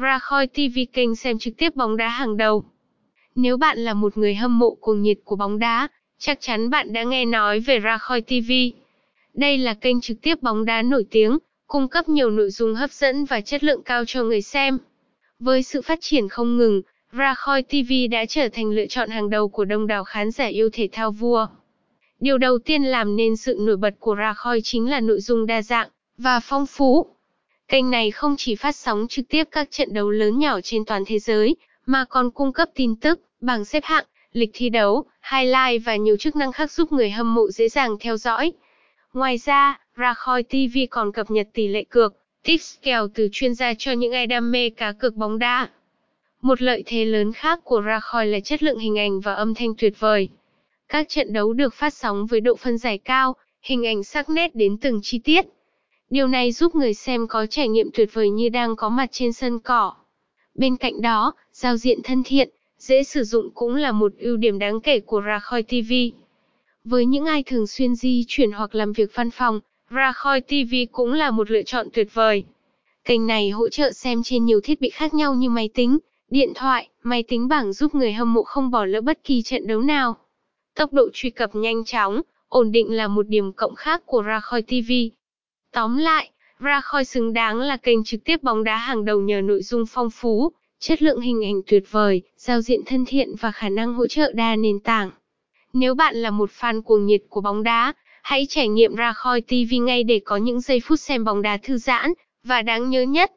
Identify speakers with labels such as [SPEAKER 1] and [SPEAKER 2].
[SPEAKER 1] Rakhoi TV kênh xem trực tiếp bóng đá hàng đầu. Nếu bạn là một người hâm mộ cuồng nhiệt của bóng đá, chắc chắn bạn đã nghe nói về Rakhoi TV. Đây là kênh trực tiếp bóng đá nổi tiếng, cung cấp nhiều nội dung hấp dẫn và chất lượng cao cho người xem. Với sự phát triển không ngừng, Rakhoi TV đã trở thành lựa chọn hàng đầu của đông đảo khán giả yêu thể thao vua. Điều đầu tiên làm nên sự nổi bật của Rakhoi chính là nội dung đa dạng và phong phú. Kênh này không chỉ phát sóng trực tiếp các trận đấu lớn nhỏ trên toàn thế giới, mà còn cung cấp tin tức, bảng xếp hạng, lịch thi đấu, highlight và nhiều chức năng khác giúp người hâm mộ dễ dàng theo dõi. Ngoài ra, Rakhoi TV còn cập nhật tỷ lệ cược, tips kèo từ chuyên gia cho những ai đam mê cá cược bóng đá. Một lợi thế lớn khác của Rakhoi là chất lượng hình ảnh và âm thanh tuyệt vời. Các trận đấu được phát sóng với độ phân giải cao, hình ảnh sắc nét đến từng chi tiết. Điều này giúp người xem có trải nghiệm tuyệt vời như đang có mặt trên sân cỏ. Bên cạnh đó, giao diện thân thiện, dễ sử dụng cũng là một ưu điểm đáng kể của Rakhoi TV. Với những ai thường xuyên di chuyển hoặc làm việc văn phòng, Rakhoi TV cũng là một lựa chọn tuyệt vời. Kênh này hỗ trợ xem trên nhiều thiết bị khác nhau như máy tính, điện thoại, máy tính bảng giúp người hâm mộ không bỏ lỡ bất kỳ trận đấu nào. Tốc độ truy cập nhanh chóng, ổn định là một điểm cộng khác của Rakhoi TV. Tóm lại, Rakhoi xứng đáng là kênh trực tiếp bóng đá hàng đầu nhờ nội dung phong phú, chất lượng hình ảnh tuyệt vời, giao diện thân thiện và khả năng hỗ trợ đa nền tảng. Nếu bạn là một fan cuồng nhiệt của bóng đá, hãy trải nghiệm Rakhoi TV ngay để có những giây phút xem bóng đá thư giãn và đáng nhớ nhất.